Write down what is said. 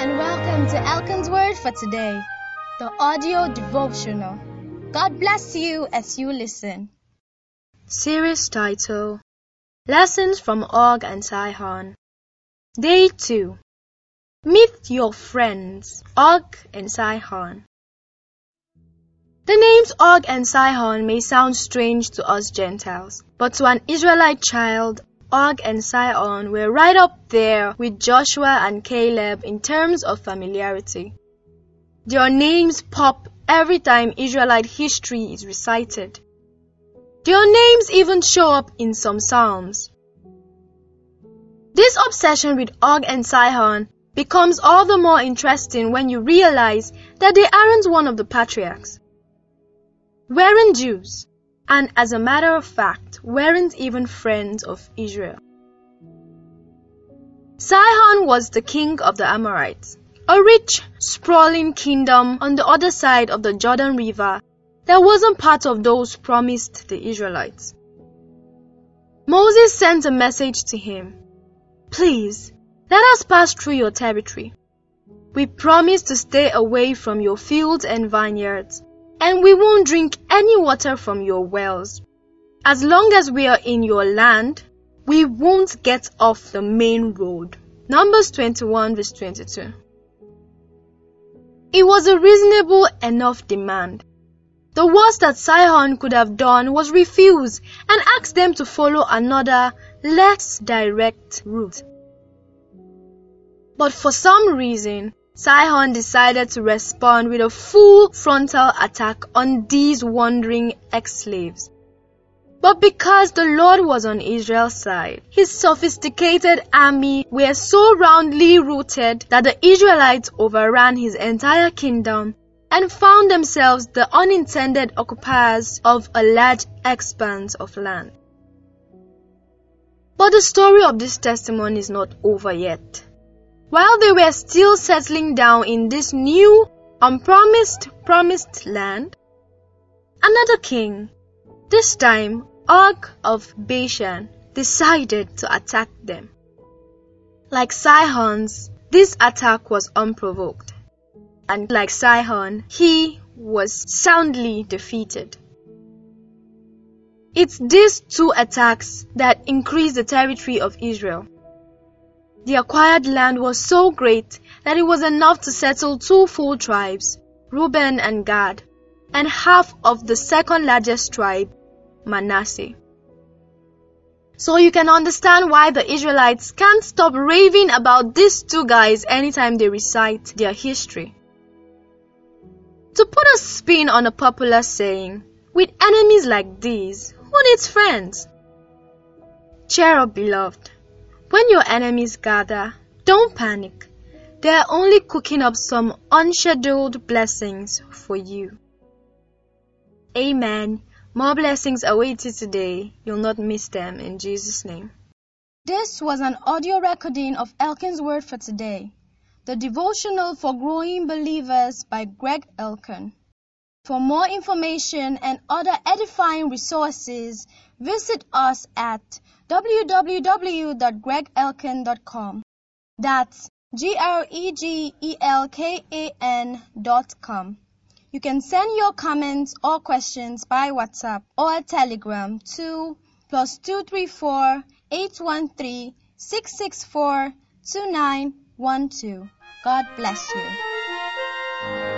and welcome to Elkan's Word for today, the audio devotional. God bless you as you listen. Series title Lessons from Og and Sihon. Day 2 Meet your friends, Og and Sihon. The names Og and Sihon may sound strange to us Gentiles, but to an Israelite child, Og and Sihon were right up there with Joshua and Caleb in terms of familiarity. Their names pop every time Israelite history is recited. Their names even show up in some Psalms. This obsession with Og and Sihon becomes all the more interesting when you realize that they aren't one of the patriarchs. Weren't Jews, and as a matter of fact, weren't even friends of Israel. Sihon was the king of the Amorites, a rich, sprawling kingdom on the other side of the Jordan River that wasn't part of those promised the Israelites. Moses sent a message to him. Please, let us pass through your territory. We promise to stay away from your fields and vineyards and we won't drink any water from your wells. As long as we are in your land, we won't get off the main road. Numbers 21 verse 22. It was a reasonable enough demand. The worst that Sihon could have done was refuse and ask them to follow another, less direct route. But for some reason, Sihon decided to respond with a full frontal attack on these wandering ex-slaves. But because the Lord was on Israel's side, his sophisticated army were so roundly routed that the Israelites overran his entire kingdom and found themselves the unintended occupiers of a large expanse of land. But the story of this testimony is not over yet. While they were still settling down in this new, unpromised, promised land, another king, this time Og of Bashan, decided to attack them. Like Sihon's, this attack was unprovoked. And like Sihon, he was soundly defeated. It's these two attacks that increased the territory of Israel. The acquired land was so great that it was enough to settle two full tribes, Reuben and Gad, and half of the second largest tribe, Manasseh. So you can understand why the Israelites can't stop raving about these two guys anytime they recite their history. To put a spin on a popular saying, with enemies like these, who needs friends? Cheer up, beloved. When your enemies gather, don't panic. They are only cooking up some unscheduled blessings for you. Amen. More blessings await you today. You'll not miss them in Jesus' name. This was an audio recording of Elkan's Word for today, the devotional for growing believers by Greg Elkan. For more information and other edifying resources, visit us at www.gregelkan.com. That's G-R-E-G-E-L-K-A-N dot com. You can send your comments or questions by WhatsApp or Telegram to plus two three four eight one three six six four two nine one two. God bless you.